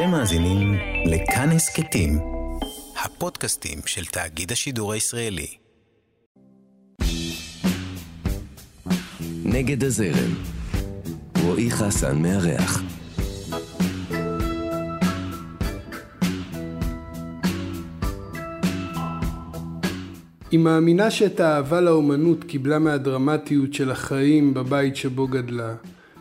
אתם מאזינים לכאן הסכתים, הפודקאסטים של תאגיד השידור הישראלי. נגד הזרם, רועי חסן מארח. היא מאמינה שאת האהבה לאומנות קיבלה מהדרמטיות של החיים בבית שבו גדלה.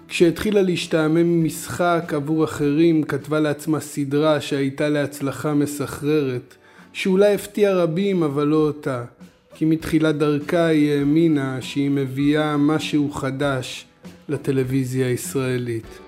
כשהתחילה להשתעמם ממשחק עבור אחרים, כתבה לעצמה סדרה שהייתה להצלחה מסחררת, שאולי הפתיעה רבים אבל לא אותה, כי מתחילת דרכה היא האמינה שהיא מביאה משהו חדש לטלוויזיה הישראלית.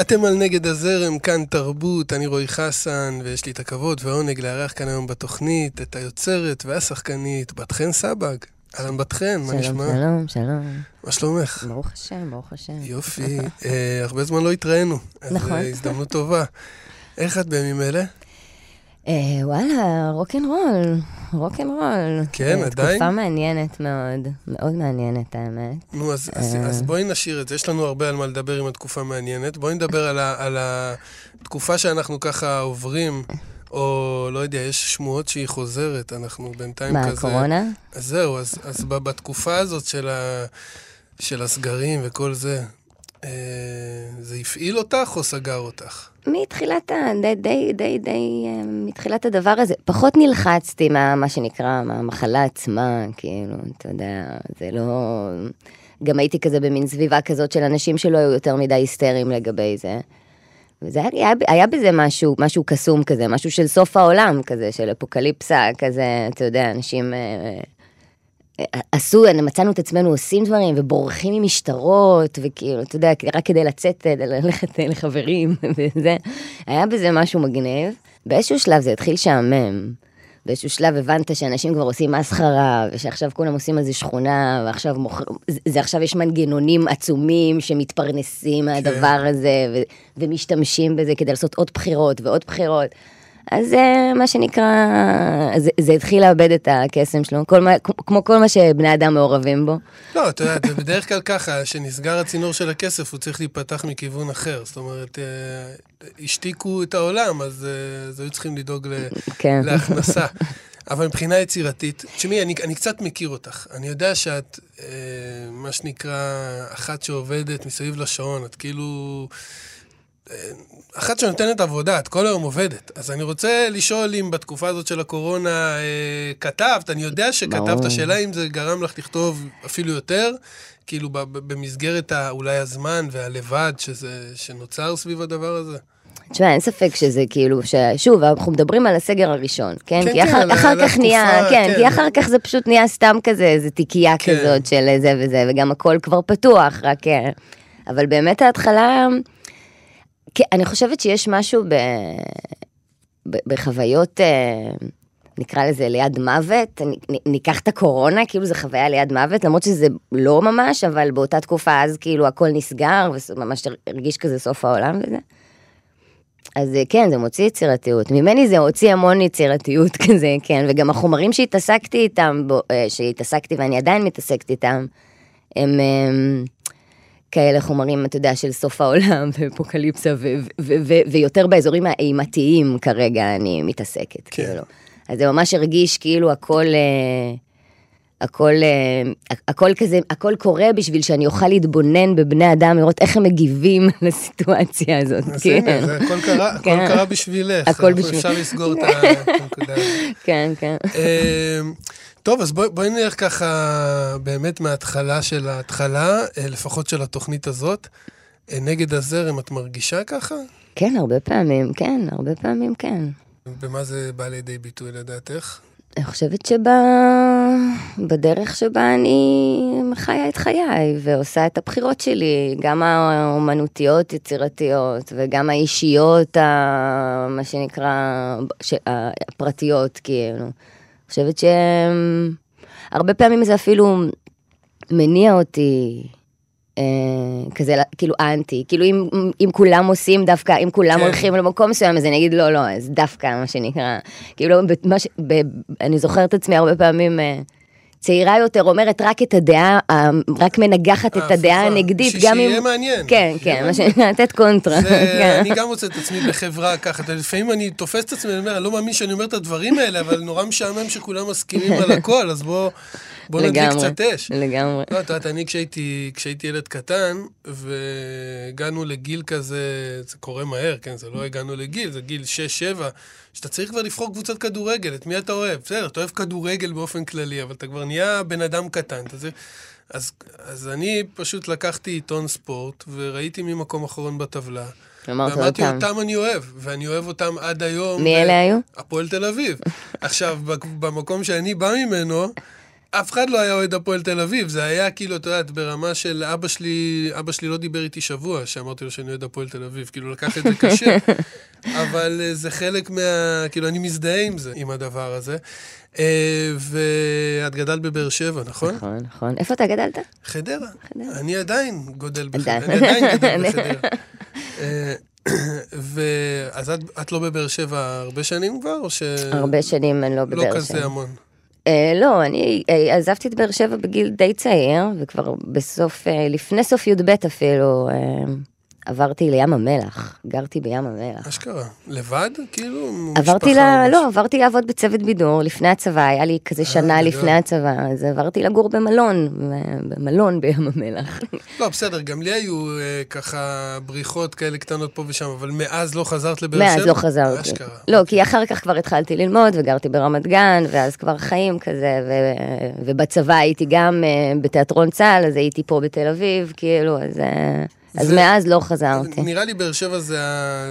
אתם על נגד הזרם, כאן תרבות, אני רועי חסן, ויש לי את הכבוד והעונג לארח כאן היום בתוכנית את היוצרת והשחקנית בת חן סבג. אהלן בת חן, מה נשמע? שלום, שלום. מה שלומך? ברוך השם, ברוך השם. יופי, אה, הרבה זמן לא התראינו. נכון. אז אה, הזדמנות טובה. איך את בימים אלה? אה, וואלה, רוקנרול, רוקנרול. כן, אה, עדיין? תקופה מעניינת מאוד, מאוד מעניינת האמת. נו, אז, אז, אה. אז בואי נשאיר את זה, יש לנו הרבה על מה לדבר עם התקופה מעניינת. בואי נדבר על, ה, על התקופה שאנחנו ככה עוברים, או לא יודע, יש שמועות שהיא חוזרת, אנחנו בינתיים מה, כזה... קורונה? אז זהו, אז, אז בתקופה הזאת של, ה, של הסגרים וכל זה, אה, זה הפעיל אותך או סגר אותך? מתחילת ה... די, די, די, די, אה, מתחילת הדבר הזה. פחות נלחצתי מה, מה שנקרא, מהמחלה עצמה, כאילו, אתה יודע, זה לא... גם הייתי כזה במין סביבה כזאת של אנשים שלא היו יותר מדי היסטריים לגבי זה. וזה היה, היה, בזה משהו, משהו קסום כזה, משהו של סוף העולם כזה, של אפוקליפסה כזה, אתה יודע, אנשים אה, אה, עשו, מצאנו את עצמנו עושים דברים ובורחים ממשטרות, וכאילו, אתה יודע, רק כדי לצאת, אה, ללכת אה, לחברים וזה, היה בזה משהו מגניב. באיזשהו שלב זה התחיל לשעמם. באיזשהו שלב הבנת שאנשים כבר עושים מסחרה, ושעכשיו כולם עושים איזה שכונה, ועכשיו מוכר... זה, זה עכשיו יש מנגנונים עצומים שמתפרנסים מהדבר הזה, ו, ומשתמשים בזה כדי לעשות עוד בחירות ועוד בחירות. אז זה מה שנקרא, זה, זה התחיל לאבד את הקסם שלו, כל מה, כמו כל מה שבני אדם מעורבים בו. לא, את יודעת, זה בדרך כלל ככה, שנסגר הצינור של הכסף, הוא צריך להיפתח מכיוון אחר. זאת אומרת, אה, השתיקו את העולם, אז אה, אז היו צריכים לדאוג ל- כן. להכנסה. אבל מבחינה יצירתית, תשמעי, אני, אני קצת מכיר אותך. אני יודע שאת, אה, מה שנקרא, אחת שעובדת מסביב לשעון, את כאילו... אחת שנותנת עבודה, את כל היום עובדת. אז אני רוצה לשאול אם בתקופה הזאת של הקורונה אה, כתבת, אני יודע שכתבת, ברור. השאלה אם זה גרם לך לכתוב אפילו יותר, כאילו במסגרת אולי הזמן והלבד שזה, שנוצר סביב הדבר הזה. תשמע, אין ספק שזה כאילו, ששוב, אנחנו מדברים על הסגר הראשון, כן? כן, כי אחר, כן, אחר כך נהיה, כן, כן. כי אחר כך זה פשוט נהיה סתם כזה, איזה תיקייה כן. כזאת של זה וזה, וגם הכל כבר פתוח, רק... אה, אבל באמת ההתחלה, כן, אני חושבת שיש משהו ב, ב, בחוויות, אה, נקרא לזה ליד מוות, ניקח את הקורונה, כאילו זה חוויה ליד מוות, למרות שזה לא ממש, אבל באותה תקופה אז כאילו הכל נסגר, וממש הרגיש כזה סוף העולם וזה. אז אה, כן, זה מוציא יצירתיות. ממני זה הוציא המון יצירתיות כזה, כן, וגם החומרים שהתעסקתי איתם, אה, שהתעסקתי ואני עדיין מתעסקת איתם, הם הם כאלה חומרים, אתה יודע, של סוף העולם ואפוקליפסה, ויותר באזורים האימתיים כרגע אני מתעסקת, כן. כאילו. אז זה ממש הרגיש כאילו הכל... אה, הכל, אה, הכל כזה, הכל קורה בשביל שאני אוכל להתבונן בבני אדם, לראות איך הם מגיבים לסיטואציה הזאת. כן. זה הכל קרה, הכל כן. קרה בשבילך. הכל בשביל- אפשר לסגור את הנקודה. כן, כן. טוב, אז בואי בואי נלך ככה באמת מההתחלה של ההתחלה, אה, לפחות של התוכנית הזאת. אה, נגד הזרם, את מרגישה ככה? כן, הרבה פעמים, כן, הרבה פעמים כן. במה זה בא לידי ביטוי לדעתך? אני חושבת שבדרך שבה אני חיה את חיי ועושה את הבחירות שלי, גם האומנותיות יצירתיות וגם האישיות, ה- מה שנקרא, ש- הפרטיות, כאילו. חושבת שהרבה פעמים זה אפילו מניע אותי. אה, כזה כאילו אנטי, כאילו אם, אם כולם עושים דווקא, אם כולם כן. הולכים למקום מסוים, אז אני אגיד לא, לא, אז דווקא מה שנקרא, כאילו, ש, ב, אני זוכרת את עצמי הרבה פעמים, אה, צעירה יותר אומרת רק את הדעה, ה- רק מנגחת את ההפוכה. הדעה הנגדית, בשביל גם אם... שיהיה מעניין. כן, כן, לתת קונטרה. כן. אני גם מוצא את עצמי בחברה ככה, לפעמים אני תופס את עצמי, אני אומר, אני לא מאמין שאני אומר את הדברים האלה, אבל נורא משעמם שכולם מסכימים על הכל, אז בוא, בוא נדליק קצת אש. לגמרי. לא, את יודעת, אני כשהייתי, כשהייתי ילד קטן, והגענו לגיל כזה, זה קורה מהר, כן, זה לא הגענו לגיל, זה גיל 6-7, שאתה צריך כבר לבחור קבוצת כדורגל, את מי אתה אוהב? בסדר, אתה אוהב כדורגל באופן כללי, אבל אתה כבר נהיה בן אדם קטן, אתה צריך... אז, אז אני פשוט לקחתי עיתון ספורט, וראיתי מי מקום אחרון בטבלה. אמרת ואמרתי, אותם. אותם אני אוהב, ואני אוהב אותם עד היום. מי אלה היו? הפועל תל אביב. עכשיו, במקום שאני בא ממנו, אף אחד לא היה אוהד הפועל תל אביב, זה היה כאילו, את יודעת, ברמה של אבא שלי, אבא שלי לא דיבר איתי שבוע, שאמרתי לו שאני אוהד הפועל תל אביב, כאילו לקח את זה קשה, אבל אה, זה חלק מה... כאילו, אני מזדהה עם זה, עם הדבר הזה. אה, ואת גדלת בבאר שבע, נכון? נכון, נכון. איפה אתה גדלת? חדרה. אני עדיין גודל בחדרה. אני עדיין גדל בחדרה. אה, ואז את, את לא בבאר שבע הרבה שנים כבר, או ש... הרבה שנים אני לא לא בבאר כזה שבע. המון. אה, לא, אני אה, עזבתי את באר שבע בגיל די צעיר, וכבר בסוף, אה, לפני סוף י"ב אפילו, עברתי לים המלח, גרתי בים המלח. אשכרה. לבד? כאילו? עברתי משפחה ל... לא? עברתי לעבוד בצוות בידור לפני הצבא, היה לי כזה שנה גדול. לפני הצבא, אז עברתי לגור במלון, במלון בים המלח. לא, בסדר, גם לי היו אה, ככה בריחות כאלה קטנות פה ושם, אבל מאז לא חזרת לבאר שבע? מאז לא חזרתי. אשכרה. לא, כי אחר כך כבר התחלתי ללמוד וגרתי ברמת גן, ואז כבר חיים כזה, ו- ובצבא הייתי גם אה, בתיאטרון צה"ל, אז הייתי פה בתל אביב, כאילו, אז, אה, אז זה- מאז לא חזרתי. נראה לי באר שבע זה,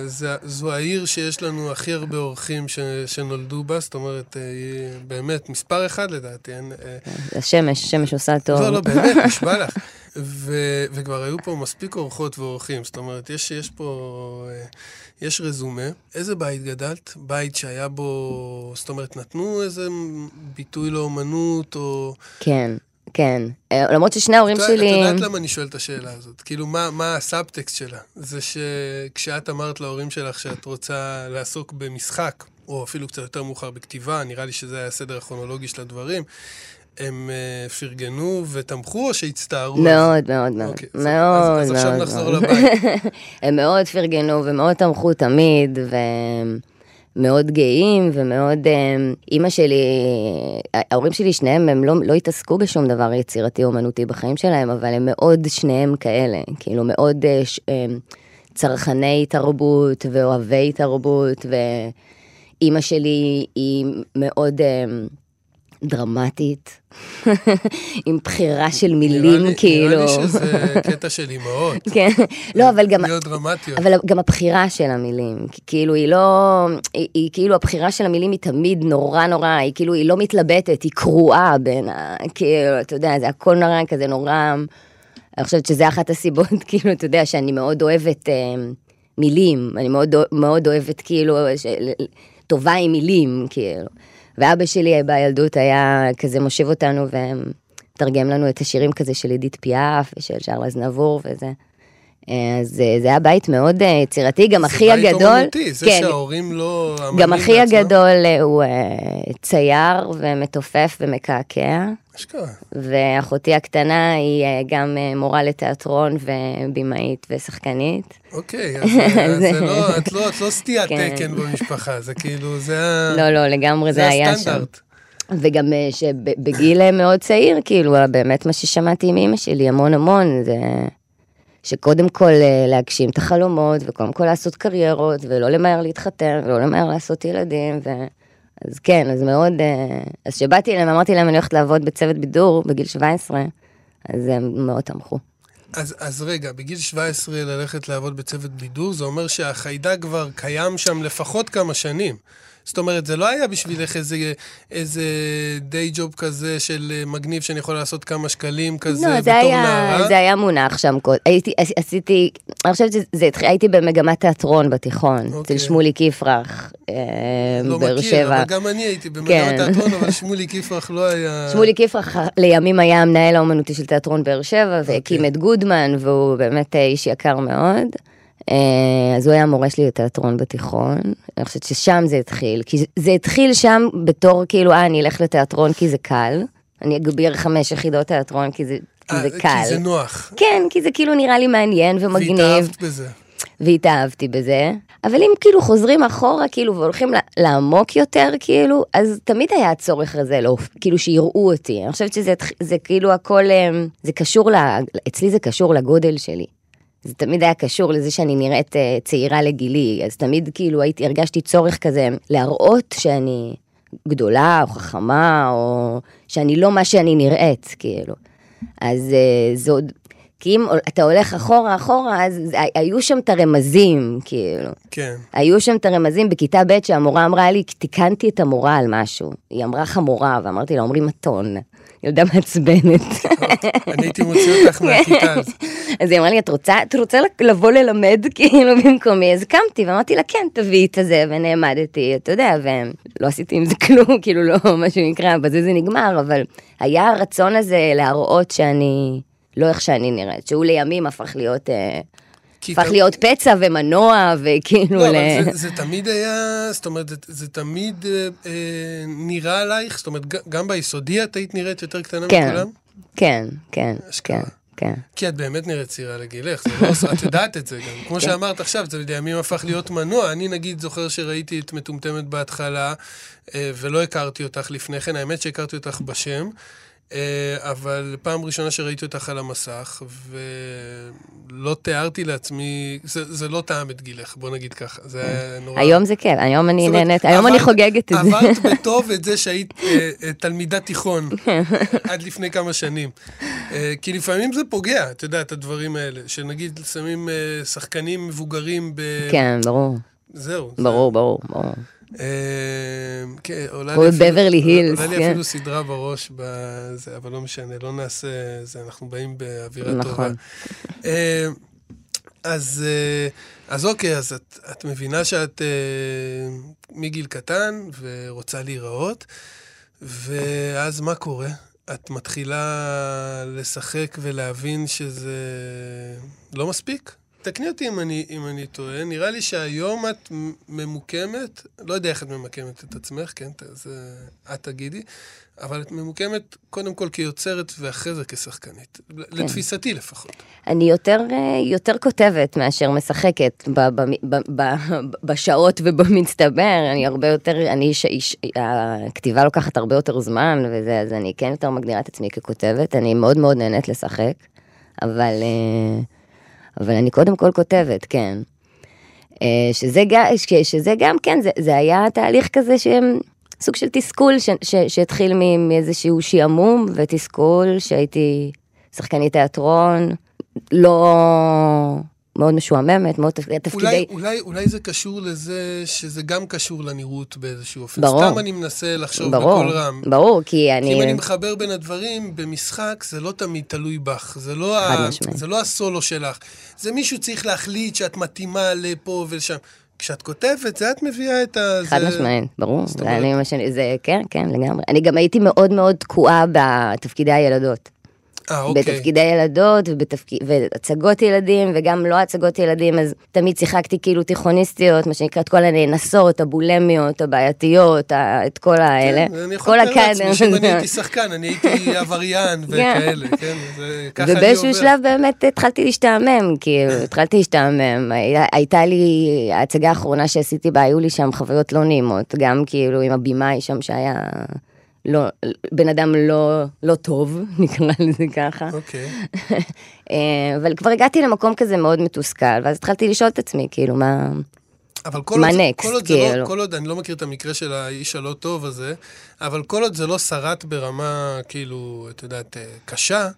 זה, זו העיר שיש לנו הכי הרבה אורחים ש, שנולדו בה, זאת אומרת, אה, היא באמת, מספר אחד לדעתי. אין, אה, השמש, השמש עושה טוב. לא, לא, באמת, נשבע לך. ו, וכבר היו פה מספיק אורחות ואורחים, זאת אומרת, יש, יש פה, אה, יש רזומה. איזה בית גדלת? בית שהיה בו, זאת אומרת, נתנו איזה ביטוי לאומנות, או... כן, כן. אה, למרות ששני ההורים שלי... את יודעת למה אני שואל את השאלה הזאת? כאילו, מה, מה הסאבטקסט שלה? זה שכשאת אמרת להורים שלך שאת רוצה לעסוק במשחק, או אפילו קצת יותר מאוחר בכתיבה, נראה לי שזה היה הסדר הכרונולוגי של הדברים, הם uh, פרגנו ותמכו או שהצטערו? מאוד, מאוד, מאוד. אוקיי, אז- מאוד, אז, עכשיו מאוד, נחזור מאוד. לבית. הם מאוד פרגנו ומאוד תמכו תמיד, ומאוד גאים, ומאוד... אה, אימא שלי, ההורים שלי, שניהם, הם לא, לא התעסקו בשום דבר יצירתי אומנותי בחיים שלהם, אבל הם מאוד שניהם כאלה, כאילו מאוד אה, ש- אה, צרכני תרבות ואוהבי תרבות, ואימא שלי היא מאוד... דרמטית, עם בחירה של נראה מילים, לי- כאילו. נראה לי שזה קטע של אימהות. כן, לא, אבל גם, להיות דרמטיות. אבל גם הבחירה של המילים, כאילו היא לא, היא, היא כאילו הבחירה של המילים היא תמיד נורא נורא, היא כאילו היא לא מתלבטת, היא קרועה בין ה... כאילו, אתה יודע, זה הכל נורא כזה נורא, אני חושבת שזה אחת הסיבות, כאילו, אתה יודע, שאני מאוד אוהבת אה, מילים, אני מאוד, מאוד אוהבת כאילו, ש, טובה עם מילים, כאילו. ואבא שלי בילדות היה כזה מושיב אותנו ומתרגם לנו את השירים כזה של עידית פיאף ושל שרלז נבור וזה. אז אה, זה היה בית מאוד אה, יצירתי, גם אחי זה בית הגדול, אומנותי, זה כן, שההורים לא... גם אחי בעצמם. הגדול אה, הוא צייר ומתופף ומקעקע, אשכרה. ואחותי הקטנה היא גם מורה לתיאטרון ובימאית ושחקנית. אוקיי, אז זה- זה לא, את לא, את לא סטיית כן. תקן במשפחה, זה כאילו, זה ה... לא, לא, לגמרי זה היה שם. הסטנדרט. וגם שבגיל מאוד צעיר, כאילו, באמת מה ששמעתי מאמא שלי המון המון, זה שקודם כל אה, להגשים את החלומות, וקודם כל לעשות קריירות, ולא למהר להתחתן, ולא למהר לעשות ילדים, ו... אז כן, אז מאוד... אה, אז כשבאתי אליהם, אמרתי להם, אני הולכת לעבוד בצוות בידור בגיל 17, אז הם מאוד תמכו. אז, אז רגע, בגיל 17 ללכת לעבוד בצוות בידור, זה אומר שהחיידק כבר קיים שם לפחות כמה שנים. זאת אומרת, זה לא היה בשבילך איזה, איזה דיי ג'וב כזה של אה, מגניב שאני יכול לעשות כמה שקלים כזה לא, בתור היה, נערה. זה היה מונח שם. הייתי, עש- עשיתי, אני חושבת שזה התחיל, הייתי במגמת תיאטרון בתיכון, אוקיי. אצל שמוליק יפרח, אה, לא באר מכיר, שבע. אבל גם אני הייתי במגמת כן. תיאטרון, אבל שמוליק יפרח לא היה... שמוליק יפרח לימים היה המנהל האומנותי של תיאטרון באר שבע, והקים אוקיי. את גודמן, והוא באמת איש יקר מאוד. אה, אז הוא היה המורה שלי לתיאטרון בתיכון, אני חושבת ששם זה התחיל, כי זה- התחיל שם בתור כאילו, אה, אני אלך לתיאטרון כי זה קל, אני אגביר חמש יחידות תיאטרון, כי זה, כי אה, זה קל. כי זה נוח. כן, כי זה כאילו נראה לי מעניין ומגניב. והתאהבת בזה. והתאהבתי בזה. אבל אם כאילו חוזרים אחורה, כאילו, והולכים לעמוק יותר, כאילו, אז תמיד היה הצורך הזה, לא, כאילו, שיראו אותי. אני חושבת שזה זה כאילו הכל, אמ, זה קשור, ל, אצלי זה קשור לגודל שלי. זה תמיד היה קשור לזה שאני נראית אה, צעירה לגילי, אז תמיד כאילו הייתי, הרגשתי צורך כזה להראות שאני גדולה או חכמה, או שאני לא מה שאני נראית, כאילו. אז אה, זה עוד, כי אם אתה הולך אחורה אחורה, אז היו שם את הרמזים, כאילו. כן. היו שם את הרמזים בכיתה ב' שהמורה אמרה לי, תיקנתי את המורה על משהו. היא אמרה חמורה, ואמרתי לה, אומרי מתון. ילדה מעצבנת. אני הייתי מוציא אותך מהכיתה הזאת. אז היא אמרה לי, את רוצה, את רוצה לבוא ללמד כאילו במקומי? אז קמתי ואמרתי לה, כן, תביאי את הזה, ונעמדתי, אתה יודע, ולא עשיתי עם זה כלום, כאילו לא, מה שנקרא, בזה זה נגמר, אבל היה הרצון הזה להראות שאני, לא איך שאני נראית, שהוא לימים הפך להיות, אה, הפך להיות פצע ומנוע, וכאילו, לא. אבל זה, תמיד היה, זאת אומרת, זה, תמיד אה, אה, נראה עלייך, זאת אומרת, גם ביסודי את היית נראית יותר קטנה כן, מכולם? כן, כן. כן, כן. כי את באמת נראית צעירה לגילך, זה לא, את יודעת את זה גם. כמו שאמרת עכשיו, זה לימים הפך להיות מנוע. אני נגיד זוכר שראיתי את מטומטמת בהתחלה, אה, ולא הכרתי אותך לפני כן, האמת שהכרתי אותך בשם. אה, אבל פעם ראשונה שראיתי אותך על המסך, ולא תיארתי לעצמי, זה, זה לא טעם את גילך, בוא נגיד ככה, זה היה נורא... היום זה כיף, היום אני נהנית, היום אני עברת- חוגגת את זה. עברת בטוב את זה שהיית אה, אה, תלמידת תיכון עד לפני כמה שנים. אה, כי לפעמים זה פוגע, את הדברים האלה. שנגיד שמים אה, שחקנים מבוגרים ב... כן, ברור, זהו. זה- ברור, ברור, ברור. אה, כן, עולה לי בברלי הילס, עולה לי. אפילו סדרה בראש בזה, אבל לא משנה, לא נעשה זה, אנחנו באים באווירה טובה. נכון. אז, אה, אז אוקיי, אז את, את מבינה שאת אה, מגיל קטן ורוצה להיראות, ואז מה קורה? את מתחילה לשחק ולהבין שזה לא מספיק? תקני אותי אם אני, אם אני טועה. נראה לי שהיום את ממוקמת, לא יודע איך את ממקמת את עצמך, כן? זה את תגידי, אבל את ממוקמת קודם כל כיוצרת ואחרי זה כשחקנית. כן. לתפיסתי לפחות. אני יותר, אה, יותר כותבת מאשר משחקת ב, ב, ב, ב, בשעות ובמצטבר, אני הרבה יותר, אני, איש, איש, הכתיבה לוקחת הרבה יותר זמן וזה, אז אני כן יותר מגדירה את עצמי ככותבת, אני מאוד מאוד נהנית לשחק, אבל, אה, אבל אני קודם כל כותבת, כן. אה, שזה, שזה גם כן, זה, זה היה תהליך כזה שהם... סוג של תסכול ש, ש, שהתחיל מאיזשהו שעמום ותסכול שהייתי שחקנית תיאטרון, לא מאוד משועממת, מאוד תפ- תפקידי... אולי, אולי, אולי זה קשור לזה שזה גם קשור לנראות באיזשהו אופן. ברור. סתם אני מנסה לחשוב ברור, בקול רם. ברור, כי כי אני... אם אני מחבר בין הדברים, במשחק זה לא תמיד תלוי בך. זה לא, ה... משמעית. זה לא הסולו שלך. זה מישהו צריך להחליט שאת מתאימה לפה ולשם. כשאת כותבת, זה את מביאה את ה... חד זה... משמעית, ברור. זה אני. זה, כן, כן, לגמרי. אני גם הייתי מאוד מאוד תקועה בתפקידי הילדות. אה, אוקיי. בתפקידי ילדות ובתפקיד, והצגות ילדים וגם לא הצגות ילדים, אז תמיד שיחקתי כאילו תיכוניסטיות, מה שנקרא את כל הנאנסות, הבולמיות, הבעייתיות, ה- את כל האלה. כן, אני יכול לתאר לעצמי הקאדר. שאם אני הייתי שחקן, אני הייתי עבריין וכאלה, כן? זה- ככה אני עובר. ובאיזשהו שלב באמת התחלתי להשתעמם, כאילו, התחלתי להשתעמם. הייתה לי, ההצגה האחרונה שעשיתי בה, היו לי שם חוויות לא נעימות, גם כאילו עם הבמאי שם שהיה לא, בן אדם לא, לא טוב, נקרא לזה ככה. אוקיי. אה, אבל כבר הגעתי למקום כזה מאוד מתוסכל, ואז התחלתי לשאול את עצמי, כאילו, מה... אבל כל מה עוד, next, כל עוד זה לא, כאילו? כל עוד, אני לא מכיר את המקרה של האיש הלא טוב הזה, אבל כל עוד זה לא שרט ברמה, כאילו, את יודעת, אה, קשה,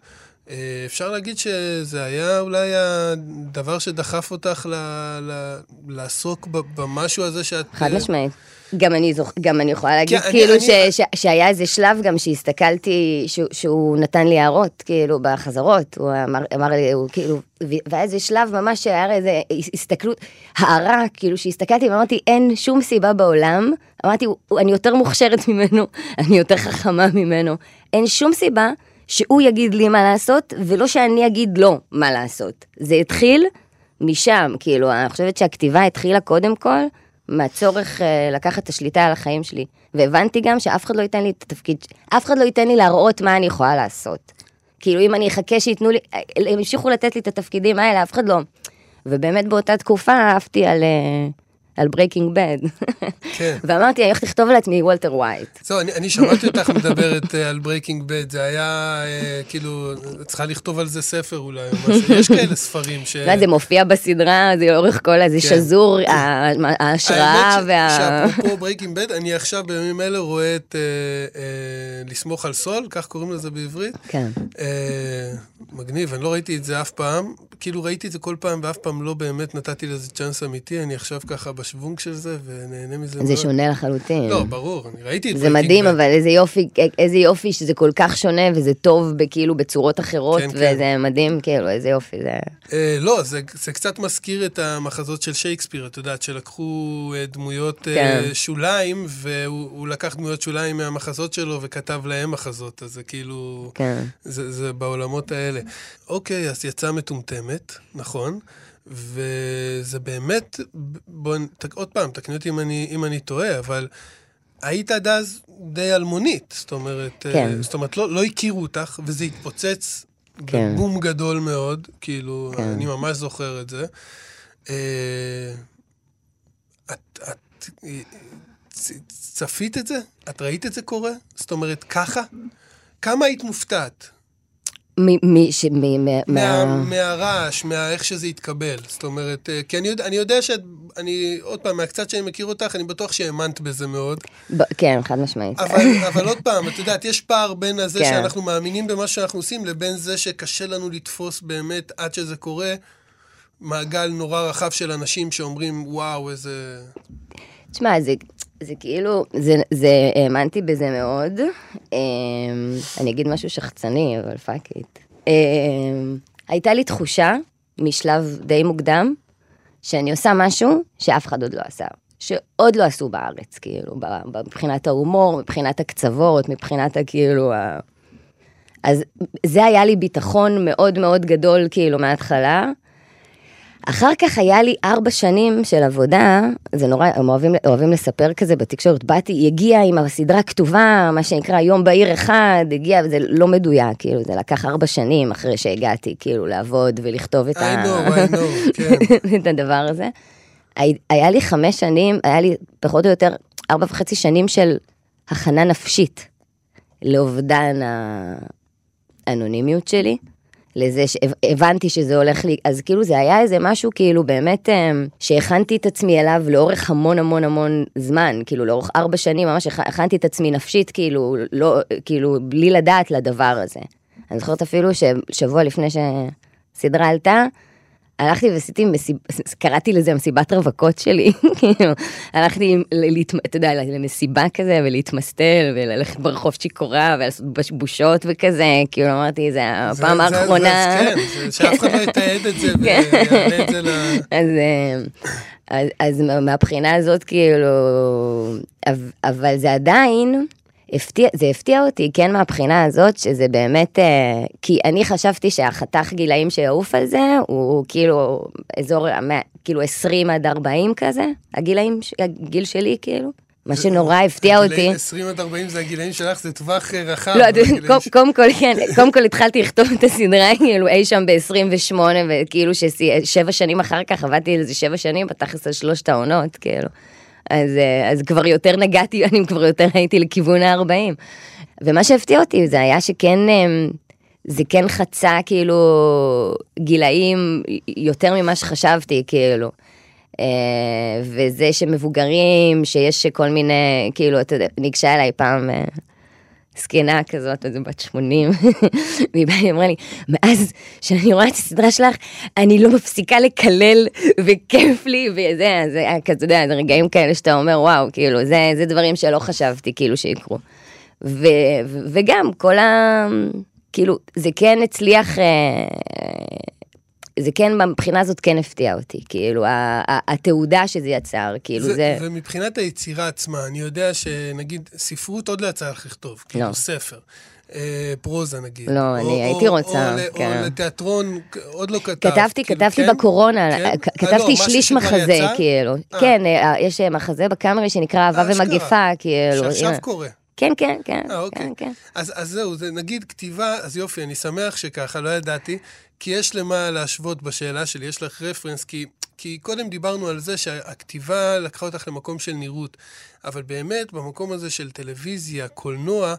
אפשר להגיד שזה היה אולי הדבר שדחף אותך ל, ל, לעסוק במשהו הזה שאת... חד אה, משמעית. גם אני, זוכ... גם אני יכולה להגיד, אני- כאילו, אני- ש... ש... שהיה איזה שלב גם שהסתכלתי, שהוא, שהוא נתן לי הערות, כאילו, בחזרות, הוא אמר, אמר לי, הוא כאילו, והיה איזה שלב ממש שהיה איזה הסתכלות, הערה, כאילו, שהסתכלתי ואמרתי, אין שום סיבה בעולם, אמרתי, "הוא- הוא- אני יותר מוכשרת ממנו, אני יותר חכמה ממנו, אין שום סיבה שהוא יגיד לי מה לעשות, ולא שאני אגיד לו מה לעשות. זה התחיל משם, כאילו, אני חושבת שהכתיבה התחילה קודם כל מהצורך אה, לקחת את השליטה על החיים שלי. והבנתי גם שאף אחד לא ייתן לי את התפקיד, אף אחד לא ייתן לי להראות מה אני יכולה לעשות. כאילו, אם אני אחכה שייתנו לי, אה, הם ימשיכו לתת לי את התפקידים האלה, אף אחד לא. ובאמת באותה תקופה אהבתי על... אה, על Breaking Bad. כן. ואמרתי, אני הולכת לכתוב על עצמי וולטר ווייט. זהו, אני, אני שמעתי אותך מדברת אה, על Breaking Bad, זה היה אה, כאילו, צריכה לכתוב על זה ספר אולי. יש כאלה ספרים ש... לא, זה מופיע בסדרה, זה לאורך כל הזה כן. שזור, ההשראה וה... שאפרופו Breaking Bad, אני עכשיו בימים אלה רואה את אה, לסמוך על סול, כך קוראים לזה בעברית. כן. מגניב, אני לא ראיתי את זה אף פעם. כאילו ראיתי את זה כל פעם ואף פעם לא באמת נתתי לזה צ'אנס אמיתי, אני עכשיו ככה בשוונג של זה ונהנה מזה מאוד. זה שונה לחלוטין. לא, ברור, אני ראיתי את זה Breaking מדהים, Bad. אבל איזה יופי, איזה יופי שזה כל כך שונה וזה טוב כאילו בצורות אחרות, כן, כן. וזה מדהים, כאילו, איזה יופי זה. אה, לא, זה, זה קצת מזכיר את המחזות של שייקספיר, את יודעת, שלקחו אה, דמויות אה, כן. שוליים, והוא הוא לקח דמויות שוליים מהמחזות שלו וכתב להם מחזות, אז זה כאילו... כן. זה, זה בעולמות האלה. אוקיי, אז יצאה מטומטמת, נכון, וזה באמת, בוא, ת, עוד פעם, תקני אותי אם אני, אם אני טועה, אבל היית עד אז די אלמונית, זאת אומרת, אה, כן. זאת אומרת, לא, לא הכירו אותך, וזה התפוצץ כן. בבום גדול מאוד, כאילו, כן. אני ממש זוכר את זה. אה, את, את צפית את זה? את ראית את זה קורה? זאת אומרת, ככה? כמה היית מופתעת? מהרעש, מאיך שזה התקבל. זאת אומרת, אה, כי אני יודע, אני יודע שאת, אני, עוד פעם, מהקצת שאני מכיר אותך, אני בטוח שהאמנת בזה מאוד. ב- כן, חד משמעית. אבל, אבל עוד פעם, את יודעת, יש פער בין הזה כן. שאנחנו מאמינים במה שאנחנו עושים, לבין זה שקשה לנו לתפוס באמת, עד שזה קורה, מעגל נורא רחב של אנשים שאומרים, וואו, איזה... תשמע, זה, זה כאילו, זה, זה, האמנתי בזה מאוד. אמ, אני אגיד משהו שחצני, אבל fuck it. אמ, הייתה לי תחושה, משלב די מוקדם, שאני עושה משהו שאף אחד עוד לא עשה. שעוד לא עשו בארץ, כאילו, מבחינת ההומור, מבחינת הקצוות, מבחינת הכאילו... ה... אז זה היה לי ביטחון מאוד מאוד גדול, כאילו, מההתחלה. אחר כך היה לי ארבע שנים של עבודה, זה נורא, הם אוהבים, אוהבים לספר כזה בתקשורת, באתי, הגיע עם הסדרה כתובה, מה שנקרא יום בהיר אחד, הגיע, וזה לא מדויק, כאילו, זה לקח ארבע שנים אחרי שהגעתי, כאילו, לעבוד ולכתוב את, I ה... know, I know, כן. את הדבר הזה. הי- היה לי חמש שנים, היה לי פחות או יותר ארבע וחצי שנים של הכנה נפשית לאובדן האנונימיות שלי. לזה שהבנתי שזה הולך לי, אז כאילו זה היה איזה משהו כאילו באמת אמ, שהכנתי את עצמי אליו לאורך המון המון המון זמן, כאילו לאורך ארבע שנים ממש הכ- הכנתי את עצמי נפשית כאילו, לא, כאילו בלי לדעת לדבר הזה. אני זוכרת אפילו ששבוע לפני שהסדרה עלתה, הלכתי ועשיתי מסיב... קראתי לזה מסיבת רווקות שלי, כאילו, הלכתי, אתה יודע, למסיבה כזה ולהתמסטל וללכת ברחוב שיכורה ולעשות בושות וכזה, כאילו אמרתי, זה הפעם האחרונה. כן, שאף אחד לא יתעד את זה כן. ויעלה את זה ל... אז, אה, אז, מהבחינה הזאת, כאילו, אבל זה עדיין, הפתיע, זה הפתיע אותי, כן, מהבחינה הזאת, שזה באמת, אה, כי אני חשבתי שהחתך גילאים שיעוף על זה, הוא כאילו אזור, כאילו 20 עד 40 כזה, הגילאים, הגיל שלי, כאילו. מה שנורא הפתיע אותי. הגילאים 20 עד 40 זה הגילאים שלך, זה טווח אה, רחב. לא, קודם כל, כן, קודם כל התחלתי לכתוב את הסדרה, כאילו אי שם ב-28, וכאילו ששבע שנים אחר כך עבדתי על זה שבע שנים, בתכלס על שלושת העונות, כאילו. אז, אה, אז כבר יותר נגעתי, אני כבר יותר הייתי לכיוון ה-40. ומה שהפתיע אותי זה היה שכן, אה, זה כן חצה כאילו גילאים יותר ממה שחשבתי, כאילו. אה, וזה שמבוגרים, שיש כל מיני, כאילו, אתה יודע, ניגשה אליי פעם אה, זקנה כזאת, איזה בת 80, והיא באה, היא אמרה לי, מאז שאני רואה את הסדרה שלך, אני לא מפסיקה לקלל, וכיף לי, וזה, זה היה כזה, אתה יודע, זה רגעים כאלה שאתה אומר, וואו, כאילו, זה, זה דברים שלא חשבתי, כאילו, שיקרו. ו, ו, וגם כל ה... כאילו, זה כן הצליח... אה, זה כן, מבחינה הזאת כן הפתיע אותי, כאילו, התעודה שזה יצר, כאילו, זה, זה... ומבחינת היצירה עצמה, אני יודע שנגיד ספרות עוד לא יצא לך לכתוב, כאילו לא. ספר. אה, פרוזה נגיד. לא, או- אני או- הייתי רוצה, או כן. או לתיאטרון, עוד לא כתבת. כתבתי, כאילו, כתבתי כן? בקורונה, כן? אה, לא, כתבתי משהו שליש מחזה? כאילו. אה. כן, אה, יש אה, מחזה בקאמרי שנקרא אהבה. ומגפה, כאילו. שעכשיו. קורה. כן, כן, כן, אה, אוקיי. כן, כן. אז, אז זהו, זה נגיד כתיבה, אז יופי, אני שמח שככה, לא ידעתי, כי יש למה להשוות בשאלה שלי, יש לך רפרנס, כי, כי קודם דיברנו על זה שהכתיבה לקחה אותך למקום של נראות, אבל באמת, במקום הזה של טלוויזיה, קולנוע,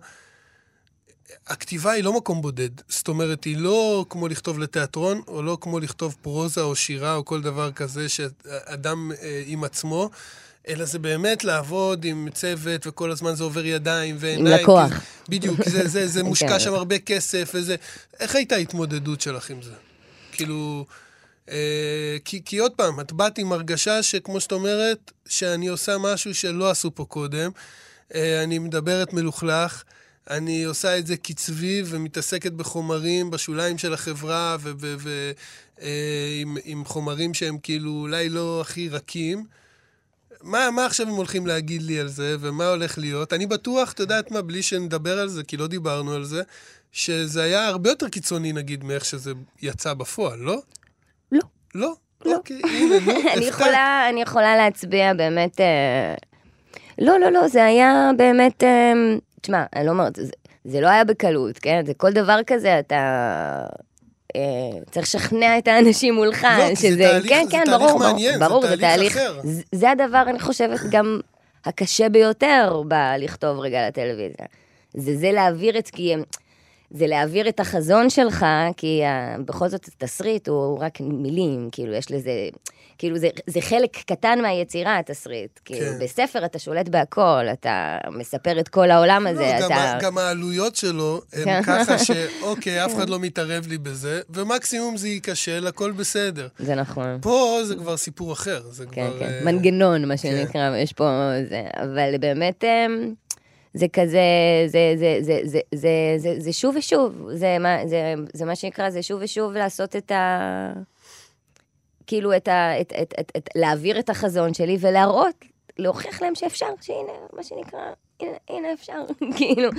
הכתיבה היא לא מקום בודד. זאת אומרת, היא לא כמו לכתוב לתיאטרון, או לא כמו לכתוב פרוזה או שירה או כל דבר כזה שאדם אה, עם עצמו, אלא זה באמת לעבוד עם צוות, וכל הזמן זה עובר ידיים ועיניים. לקוח. כי- בדיוק, זה, זה, זה מושקע כן. שם הרבה כסף וזה... איך הייתה ההתמודדות שלך עם זה? כאילו... אה, כי, כי עוד פעם, את באת עם הרגשה שכמו שאת אומרת, שאני עושה משהו שלא עשו פה קודם. אה, אני מדברת מלוכלך, אני עושה את זה קצבי ומתעסקת בחומרים בשוליים של החברה ועם עם חומרים שהם כאילו אולי לא הכי רכים. מה, מה עכשיו הם הולכים להגיד לי על זה, ומה הולך להיות? אני בטוח, את יודעת מה, בלי שנדבר על זה, כי לא דיברנו על זה, שזה היה הרבה יותר קיצוני, נגיד, מאיך שזה יצא בפועל, לא? לא. לא? לא. אוקיי, הנה, נו, אני. יכולה, אני יכולה להצביע באמת... אה, לא, לא, לא, זה היה באמת... אה, תשמע, אני לא אומרת, זה, זה לא היה בקלות, כן? זה כל דבר כזה, אתה... אה, צריך לשכנע את האנשים מולך, לא, כי זה תהליך- כן, זה כן, תהליך ברור, מעניין, ברור, זה תהליך אחר. זה- זה הדבר, אני חושבת, גם הקשה ביותר בלכתוב רגע לטלוויזיה. זה זה להעביר את, כי... זה להעביר את החזון שלך, כי uh, בכל זאת התסריט הוא רק מילים, כאילו יש לזה, כאילו זה, זה חלק קטן מהיצירה, התסריט. כאילו כן. בספר אתה שולט בהכל, אתה מספר את כל העולם הזה, לא, גם, אתה... ה- גם העלויות שלו כן. הם ככה שאוקיי, אף אחד לא מתערב לי בזה, ומקסימום זה ייכשל, הכל בסדר. זה נכון. פה זה כבר סיפור אחר, זה כן, כבר... כן, אה, מנגנון, מה שנקרא, יש פה זה, אבל באמת, אמ, זה כזה, זה, זה, זה, זה, זה, זה, זה שוב ושוב, זה מה, זה, זה מה שנקרא, זה שוב ושוב לעשות את ה... כאילו, את ה... את, את, את, את, להעביר את החזון שלי ולהראות, להוכיח להם שאפשר, שהנה, מה שנקרא, הנה, הנה אפשר, כאילו,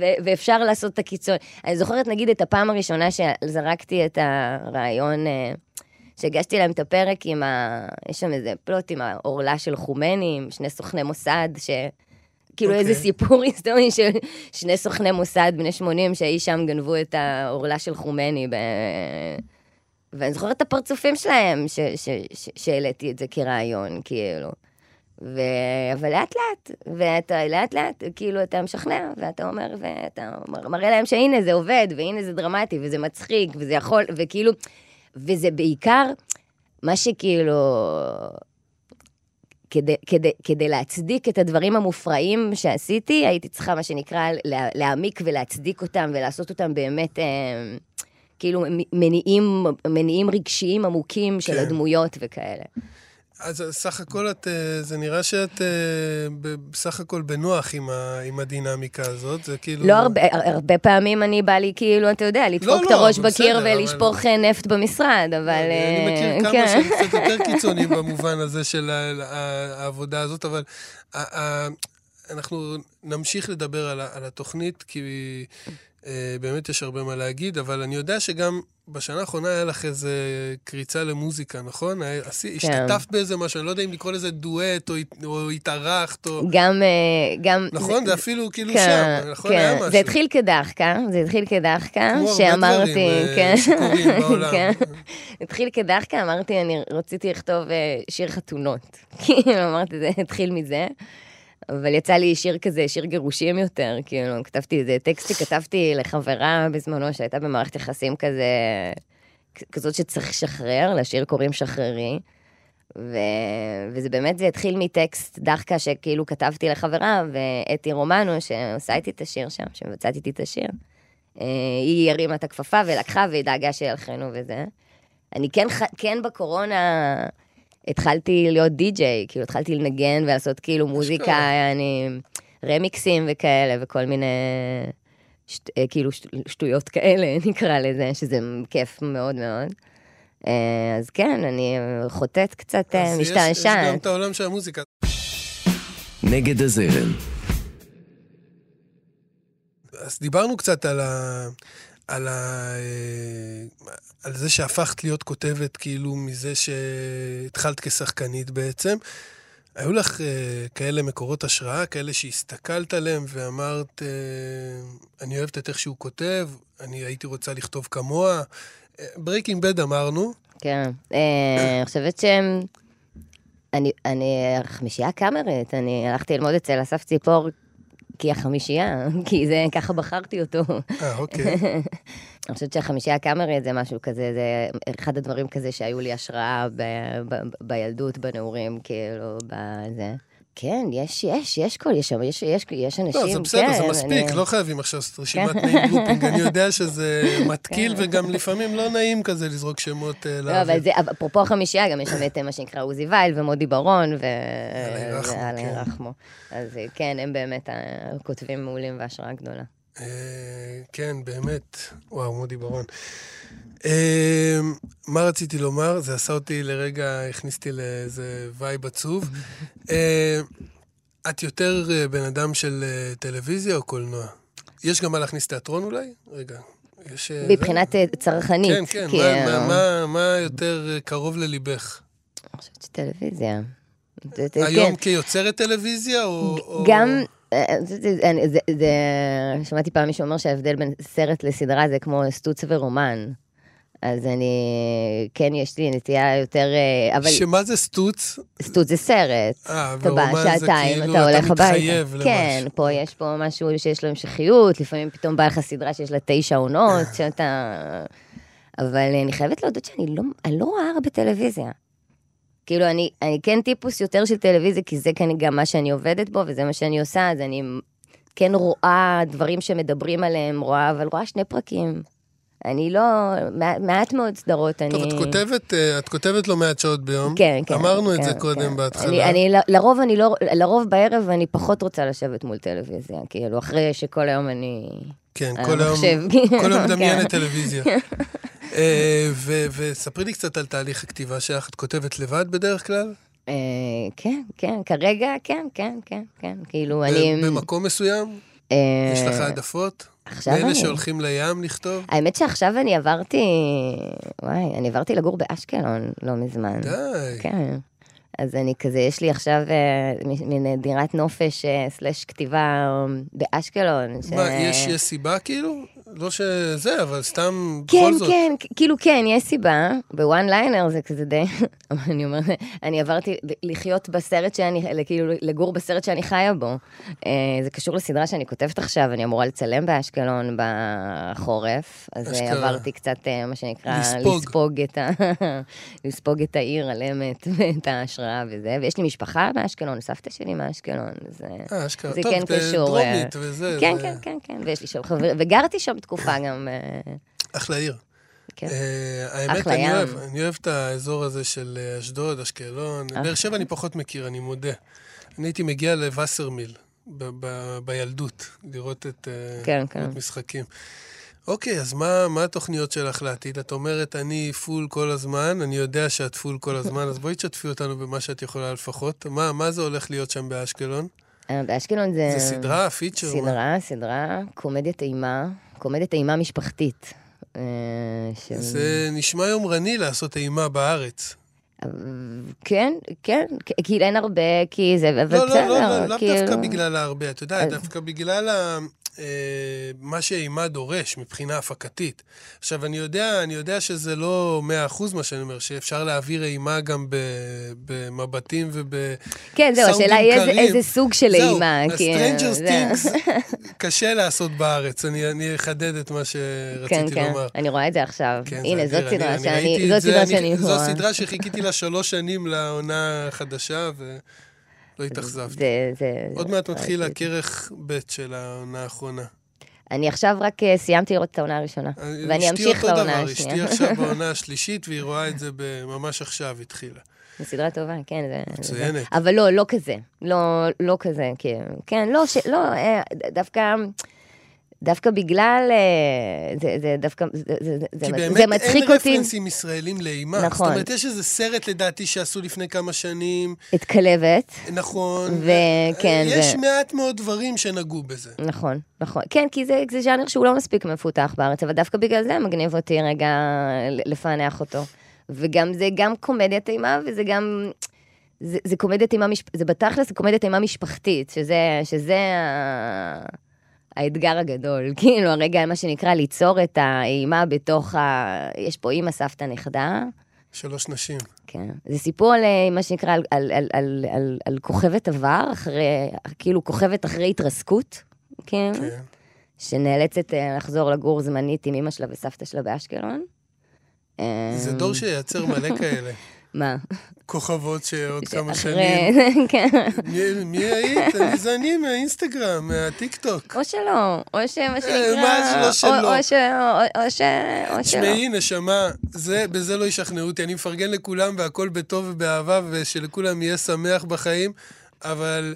ו- ואפשר לעשות את הקיצון. אני זוכרת, נגיד, את הפעם הראשונה שזרקתי את הרעיון, אה, שהגשתי להם את הפרק עם ה... יש שם איזה פלוט עם העורלה של חומני, עם שני סוכני מוסד, ש... כאילו אוקיי. איזה סיפור היסטורי של שני סוכני מוסד בני 80 שאי שם גנבו את העורלה של חומני. ב... ואני זוכרת את הפרצופים שלהם שהעליתי את זה כרעיון, כאילו. ו... אבל לאט לאט, ואתה לאט לאט, כאילו, אתה משכנע, ואתה אומר, ואתה מר- מראה להם שהנה זה עובד, והנה זה דרמטי, וזה מצחיק, וזה יכול, וכאילו, וזה בעיקר, מה שכאילו, כדי, כדי, כדי להצדיק את הדברים המופרעים שעשיתי, הייתי צריכה, מה שנקרא, לה, להעמיק ולהצדיק אותם ולעשות אותם באמת, אה, כאילו, מניעים, מניעים רגשיים עמוקים של כן. הדמויות וכאלה. אז סך הכל את, אה, זה נראה שאת אה, בסך הכל בנוח עם, ה, עם הדינמיקה הזאת, זה כאילו... לא הרבה, הר- הרבה פעמים אני בא לי כאילו, אתה יודע, לדפוק את לא, הראש אבל בקיר בסדר, ולשפוך אה, נפט במשרד, אבל... אני אה, מכיר כמה כן. שהם קצת יותר קיצוניים במובן הזה של העבודה הזאת, אבל אנחנו נמשיך לדבר על על התוכנית, כי אה, באמת יש הרבה מה להגיד, אבל אני יודע שגם בשנה האחרונה היה לך איזה קריצה למוזיקה, נכון? היה- כן. השתתפת באיזה משהו, אני לא יודע אם לקרוא לזה דואט או או התארחת, או... גם, אה, גם... נכון? זה אפילו כאילו כן, שם, נכון? היה כן, משהו. זה התחיל כדחקה, זה התחיל כדחקה, כמו הרבה שאמרתי, דברים, אה, כן, שקורים בעולם. כן, התחיל כדחקה, אמרתי, אני רציתי לכתוב אה, שיר חתונות, כאילו, אמרתי, זה התחיל מזה, אבל יצא לי שיר כזה, שיר גירושים יותר, כאילו, כתבתי איזה טקסט שכתבתי לחברה בזמנו, שהייתה במערכת יחסים כזה, כזאת שצריך לשחרר, לשיר קוראים שחררי. ו... וזה באמת, זה התחיל מטקסט דחקה שכאילו כתבתי לחברה, ואתי רומנו, שעושה איתי את השיר שם, שמבצעת איתי את השיר, אה, היא הרימה את הכפפה ולקחה והיא דאגה שילחנו וזה. אני כן, כן בקורונה התחלתי להיות די-ג'יי, כאילו התחלתי לנגן ולעשות כאילו מוזיקה, אני רמיקסים וכאלה, וכל מיני שט, אה, כאילו שט, שטויות כאלה, נקרא לזה, שזה כיף מאוד מאוד. אה, אז כן, אני חוטאת קצת, אה, אז יש- יש גם משתעשעת. את העולם של המוזיקה. נגד הזרם, אז דיברנו קצת על ה... על, ה... אה, על זה שהפכת להיות כותבת, כאילו, מזה שהתחלת כשחקנית בעצם. היו לך uh, כאלה מקורות השראה, כאלה שהסתכלת עליהם ואמרת, uh, אני אוהבת את איך שהוא כותב, אני הייתי רוצה לכתוב כמוה. Breaking Bad אמרנו. כן, אני חושבת שהם... אני, אני חמישייה קאמרית, אני הלכתי ללמוד אצל אסף ציפור כי החמישייה, כי זה, ככה בחרתי אותו. אה, אוקיי. אני חושבת שהחמישייה הקאמרית זה משהו כזה, זה אחד הדברים כזה שהיו לי השראה ב, ב, ב, בילדות, בנעורים, כאילו, בזה. כן, יש, יש, יש כל, יש יש, יש, יש אנשים, לא, זה בסדר, כן, זה מספיק, אני... לא חייבים עכשיו רשימת name dropping. אני יודע שזה מתקיל, כן. וגם לפעמים לא נעים כזה לזרוק שמות אה, לא, לאוויר. אבל זה, אפרופו החמישייה, גם יש שם את מה שנקרא עוזי וייל ומודי ברון, ו... אללה ירחמו, כן. ירחמו. אז כן, הם באמת הכותבים מעולים והשראה גדולה. אה, כן, באמת. וואו, מודי ברון. אה, מה רציתי לומר? זה עשה אותי לרגע, הכניס אותי לאיזה vibe עצוב. אה, את יותר בן אדם של טלוויזיה או קולנוע? יש גם מה להכניס תיאטרון אולי? רגע. יש... מבחינת צרכנית. כן, כן, כאילו. מה- מה- מה- יותר קרוב לליבך? אני חושבת שטלוויזיה. היום כן. כיוצרת טלוויזיה או... או- גם, אה, זה- זה- זה- שמעתי פעם מישהו אומר שההבדל בין סרט לסדרה זה כמו סטוץ ורומן. אז אני, כן, יש לי נטייה יותר, אה, אבל שמה זה סטוץ? סטוץ זה סרט. אה, אתה ורומן זה שעתיים, כאילו אתה הולך הביתה. מתחייב למשהו. כן, פה יש פה משהו שיש לו המשכיות, לפעמים פתאום בא לך סדרה שיש לה תשע עונות, שאתה... אבל אני חייבת להודות שאני לא, לא רואה הרבה טלוויזיה. כאילו, אני, אני כן טיפוס יותר של טלוויזיה, כי זה כן גם מה שאני עובדת בו, וזה מה שאני עושה, אז אני כן רואה דברים שמדברים עליהם, רואה, אבל רואה שני פרקים. אני לא, מעט, מאוד סדרות, אני... טוב, את כותבת, אה, את כותבת לא מעט שעות ביום. כן, כן. אמרנו את כן, זה כן. קודם בהתחלה. אני, אני, ל- לרוב אני לא, לרוב בערב אני פחות רוצה לשבת מול טלוויזיה, כאילו, אחרי שכל היום אני... כן, כל היום. כל היום מדמיינת כן. טלוויזיה. אה, וספרי לי קצת על תהליך הכתיבה שלך. את כותבת לבד בדרך כלל? אה, כן, כן, כרגע, כן, כן, כן, כן, כאילו, אני... במקום מסוים? אה, יש לך העדפות? עכשיו אני- שהולכים לים לכתוב? האמת שעכשיו אני עברתי, וואי, אני עברתי לגור באשקלון לא מזמן. די. כן. אז אני כזה, יש לי עכשיו אה, מין דירת נופש אה, סלש כתיבה באשקלון. ש- מה, יש יש סיבה כאילו? לא שזה, אבל סתם, כן, בכל זאת. כן, כ- כאילו כן, יש סיבה. בוואן ליינר זה כזה די... אני אומרת, אני עברתי לחיות בסרט שאני, כאילו לגור בסרט שאני חיה בו. אה, זה קשור לסדרה שאני כותבת עכשיו, אני אמורה לצלם באשקלון בחורף. אז אה, אשכרה. עברתי קצת, אה, מה שנקרא, לספוג. לספוג את, ה... לספוג את העיר על אמת ואת ההשראה וזה. ויש לי משפחה באשקלון, סבתא שלי מאשקלון. אז... אה. זה טוב, כן קשור, דרומית וזה. כן, זה כן, כן, כן, ויש לי שם חברים, וגרתי שם תקופה גם. אה, אחלה עיר. כן. אה, האמת, אני. אוהב, אני אוהב את האזור הזה של אה, אשדוד, אשקלון. באר שבע אני פחות מכיר, אני מודה. אני הייתי מגיע לווסרמיל בילדות, לראות את כן, כן. לראות משחקים. אוקיי, אז מה, מה התוכניות שלך לעתיד? את אומרת, אני full כל הזמן, אני יודע שאת full כל הזמן, אז בואי תשתפי אותנו במה שאת יכולה לפחות. מה, מה זה הולך להיות שם באשקלון? באשקלון זה... זה סדרה, feature? מה? סדרה, סדרה, קומדיית אימה, קומדיית אימה משפחתית. אה, של- זה נשמע יומרני לעשות אימה בארץ. כן, כן, כ- כאילו אין הרבה, כי זה, אבל לא, בסדר, לא, לא, לא, לאו כאילו... דווקא בגלל ההרבה, את יודעת, אז- דווקא בגלל מה שאימה דורש מבחינה הפקתית. עכשיו, אני יודע, אני יודע שזה לא 100% מה שאני אומר, שאפשר להעביר אימה גם במבטים וב... כן, זהו, השאלה היא איזה- קרים. איזה סוג של זהו, אימה. כי- ה-Stranger זה- Things קשה לעשות בארץ, אני אני אחדד את מה כן, שרציתי כן, לומר. אני רואה את זה עכשיו. כן, הנה. זאת סדרה אני- אני שאני, זאת סדרה אני- שאני זו רואה. סדרה שחיכיתי לה שלוש שנים לעונה החדשה, ולא התאכזבתי. זה- זה- עוד מעט מתחיל ראיתי. הכרך ב' של העונה האחרונה. אני עכשיו רק אה, סיימתי לראות את העונה הראשונה, ואני אשתי אמשיך אותו לעונה דבר, אשתי השנייה. עכשיו בעונה השלישית, והיא רואה את זה ממש עכשיו, התחילה. זו סדרה טובה, כן. זה- מצוינת. זה- אבל לא, לא כזה. לא, לא כזה, כן. כן, לא, ש- לא, אה, דווקא... דווקא בגלל, אה, זה, זה דווקא, זה, זה, זה, כי זה באמת מצחיק אין אותי. רפרנסים ישראלים לאימה. נכון. זאת אומרת, יש איזה סרט לדעתי שעשו לפני כמה שנים, את כלבת, נכון. וכן, יש ו- מעט מאוד דברים שנגעו בזה. נכון, נכון. כן, כי זה, זה ז'אנר שהוא לא מספיק מפותח בארץ, אבל דווקא בגלל זה מגניב אותי רגע לפענח אותו. וגם זה גם קומדיית אימה, וזה גם... זה, זה קומדיית אימה, משפ... זה בתכלס קומדיית אימה משפחתית, שזה, שזה ה... האתגר הגדול. כאילו, הרגע, מה שנקרא, ליצור את האימה בתוך ה... יש פה אימא, סבתא, נכדה. שלוש נשים. כן. זה סיפור על אה, מה שנקרא, על, על, על, על, על, על כוכבת עבר, אחרי, כאילו כוכבת אחרי התרסקות, כן. כן. שנאלצת אה, לחזור לגור זמנית עם אמא שלה וסבתא שלה באשקלון. זה דור שייצר מלא כאלה. מה? כוכבות שעוד כמה שנים... כן. מי- היית? זה אני מהאינסטגרם, מהטיקטוק. או שלא, או שמה שנקרא... אה, מה שלא שלא? או ש- או- שלא. תשמעי, נשמה, זה, בזה לא ישכנעו אותי. אני מפרגן לכולם והכל בטוב ובאהבה, ושלכולם יהיה שמח בחיים, אבל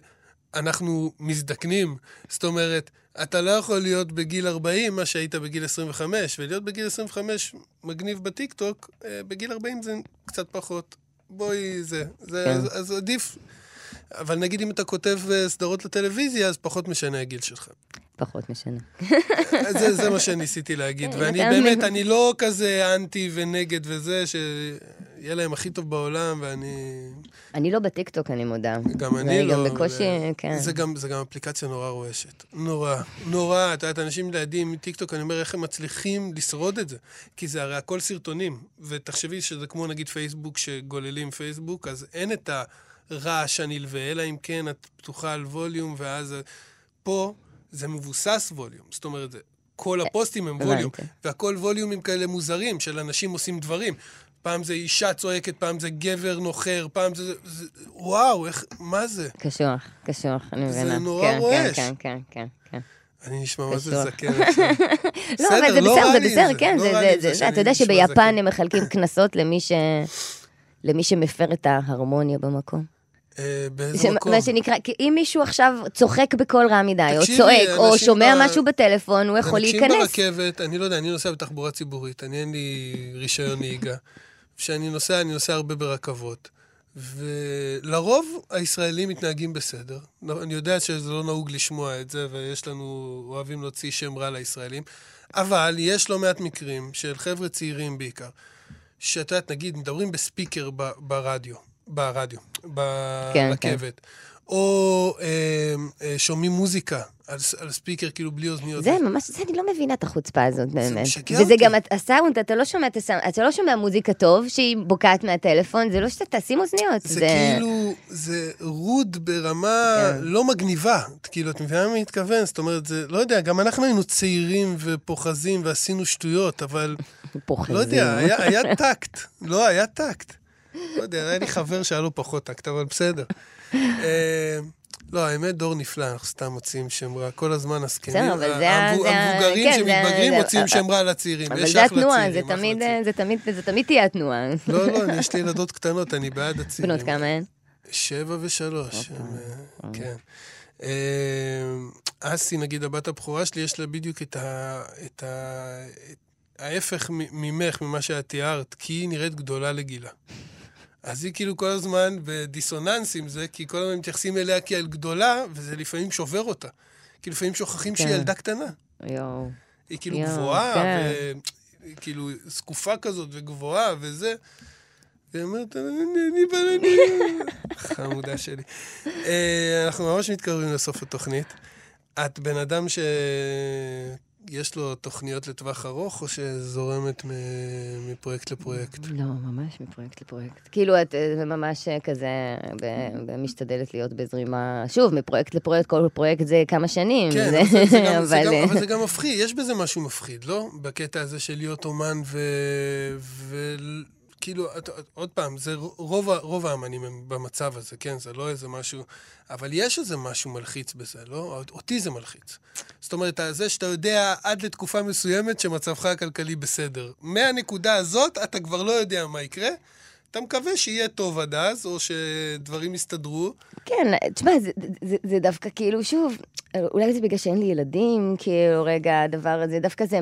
אנחנו מזדקנים. זאת אומרת, אתה לא יכול להיות בגיל 40 מה שהיית בגיל 25, ולהיות בגיל 25 מגניב בטיקטוק, אה, בגיל 40 זה קצת פחות. בואי, זה. זה כן. אז, אז עדיף. אבל נגיד אם אתה כותב אה, סדרות לטלוויזיה, אז פחות משנה הגיל שלך. פחות משנה. זה, זה מה שניסיתי להגיד, כן, ואני באמת. אני לא כזה אנטי ונגד וזה, שיהיה להם הכי טוב בעולם, ואני... אני לא בטיקטוק, אני מודה. גם אני ואני לא... גם בקושי, ו- כן. זה גם, זה גם אפליקציה נורא רועשת. נורא, נורא. את יודעת, אנשים לידי עם טיקטוק, אני אומר, איך הם מצליחים לשרוד את זה? כי זה הרי הכל סרטונים. ותחשבי שזה כמו נגיד פייסבוק, שגוללים פייסבוק, אז אין את הרעש הנלווה, אלא אם כן את פתוחה על ווליום, ואז... פה זה מבוסס ווליום. זאת אומרת, זה... כל הפוסטים הם ווליום. והכל ווליומים כאלה מוזרים, של אנשים עושים דברים. פעם זה אישה צועקת, פעם זה גבר נוחר, פעם זה... זה וואו, איך... מה זה? קשוח, קשוח, אני זה מבינה. נורא כן, רועש. כן, כן, כן, כן. אני נשמע מה זה. זקן. לא, אבל זה לא בסדר, זה לי בסדר, כן, לא זה, זה, זה, אתה יודע שביפן. הם מחלקים קנסות. למי שמפר את ההרמוניה במקום. אה, באיזה מקום? מה שנקרא, כי אם מישהו עכשיו צוחק בקול רע מדי, או צועק, או אנשים שומע ב- משהו בטלפון, הוא יכול אנשים להיכנס. ברכבת, אני לא יודע, אני נוסע בתחבורה ציבורית, אני אין לי רישיון נהיגה. כשאני נוסע, אני נוסע הרבה ברכבות. ולרוב הישראלים מתנהגים בסדר. אני יודע שזה לא נהוג לשמוע את זה, ויש לנו, אוהבים להוציא שם רע לישראלים, אבל יש לא מעט מקרים של חבר'ה צעירים בעיקר, שאת יודעת, נגיד, מדברים בספיקר ברדיו, ברדיו, כן, ברכבת, או אה, אה, שומעים מוזיקה על, על ספיקר, כאילו בלי אוזניות. זה ממש, זה אני לא מבינה את החוצפה הזאת באמת. משגע וזה אותי. גם הסאונד, אתה לא שומע את הסאונד, אתה לא שומע מוזיקה טוב שהיא בוקעת מהטלפון, זה לא שאתה תשים אוזניות. זה כאילו, זה rude ברמה כן. לא מגניבה. כאילו, את מבינה מה אני מתכוון? זאת אומרת, זה, לא יודע, גם אנחנו היינו צעירים ופוחזים ועשינו שטויות, אבל פוחזים. לא יודע, היה, היה טקט. לא, היה טקט. לא יודע, היה לי חבר שהיה לו פחות טקט, אבל בסדר. אה, לא, האמת, דור נפלא, אנחנו סתם מוציאים שם רע. כל הזמן הזקנים, המבוגרים כן, שמתבגרים מוציאים אה, שם רע לצעירים. אבל זה התנועה, זה תמיד, תהיה התנועה. לא, לא, יש לי ילדות קטנות, אני בעד הצעירים. בנות כמה הן? שבע ושלוש, הם, אה, כן. אה, אסי, נגיד, הבת הבכורה שלי, יש לה בדיוק את ה... את ה... את ההפך ממך, ממה שאת תיארת, כי היא נראית גדולה לגילה. אז היא כאילו כל הזמן בדיסוננס עם זה, כי כל הזמן מתייחסים אליה כאל גדולה, וזה לפעמים שובר אותה. כי לפעמים שוכחים שהיא כן. ילדה קטנה. יואו. היא כאילו יואו, גבוהה, כן. וכאילו זקופה כזאת וגבוהה וזה. והיא אומרת, אני אני בלני. חמודה שלי. אה, אנחנו ממש מתקרבים לסוף התוכנית. את בן אדם שיש לו תוכניות לטווח ארוך, או שזורמת מפרויקט לפרויקט? לא, ממש מפרויקט לפרויקט. כאילו, את אה, ממש אה, כזה, משתדלת להיות בזרימה, שוב, מפרויקט לפרויקט, כל פרויקט זה כמה שנים. כן, זה- אבל זה, זה, גם, זה אבל, גם, אה, אבל זה גם מפחיד, יש בזה משהו מפחיד, לא? בקטע הזה של להיות אומן ו... ו... כאילו, עוד פעם, זה רוב, רוב האמנים הם במצב הזה, כן? זה לא איזה משהו... אבל יש איזה משהו מלחיץ בזה, לא? אותי זה מלחיץ. זאת אומרת, זה שאתה יודע עד לתקופה מסוימת שמצבך הכלכלי בסדר. מהנקודה הזאת אתה כבר לא יודע מה יקרה. אתה מקווה שיהיה טוב עד אז, או שדברים יסתדרו. כן, תשמע, זה, זה, זה דווקא כאילו, שוב, אולי זה בגלל שאין לי ילדים, כאילו, רגע, הדבר הזה, דווקא זה...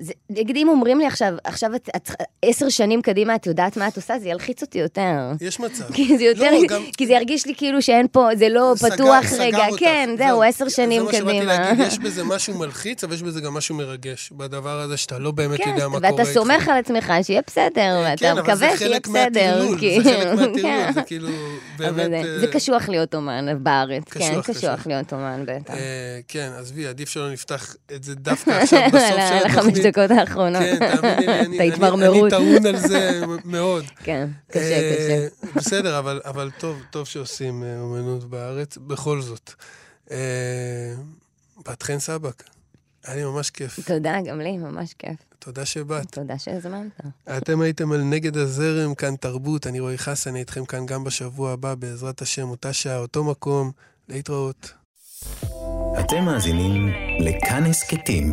זה, נגיד אם אומרים לי עכשיו, עכשיו את, את עשר שנים קדימה, את יודעת מה את עושה, זה ילחיץ אותי יותר. יש מצב. כי זה יותר, לא, גם... כי זה ירגיש לי כאילו שאין פה, זה לא סגר- פתוח סגר רגע, אותך. כן, זהו, עשר שנים זה מה שבאתי קדימה. להגיד, יש בזה משהו מלחיץ, אבל יש בזה גם משהו מרגש, בדבר הזה שאתה לא באמת כן, יודע מה קורה ואתה איתך. סומך על עצמך שיהיה בסדר, ואתה כן, אבל זה מקווה שיהיה בסדר. מהטרלול, כאילו, זה חלק מהטרלול, כן. זה כאילו, אבל באמת... זה- אה, זה קשוח להיות אומן בארץ, כן, קשוח. להיות אומן בטח. אה, כן, עזבי, עדיף שלא נפתח את זה דווקא עכשיו, בסוף של התוכנית. דקות האחרונות. כן, תאמיני לי, אני- את אני- ההתמרמרות. אני טעון על זה מאוד. כן, קשה, אה, קשה. בסדר, אבל, אבל טוב, טוב שעושים אה, אומנות בארץ, בכל זאת. אה, בת חן סבק, היה לי ממש כיף. תודה, גם לי, ממש כיף. תודה שבאת. תודה שהזמנת. אתם הייתם על נגד הזרם, כאן תרבות, אני רועי חסן, אני איתכם כאן גם בשבוע הבא, בעזרת השם, אותה שעה, אותו מקום, להתראות. אתם מאזינים לכאן הסכתים,